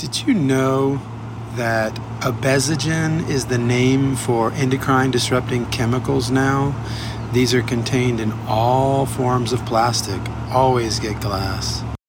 Did you know that obesogen is the name for endocrine disrupting chemicals now? These are contained in all forms of plastic. Always get glass.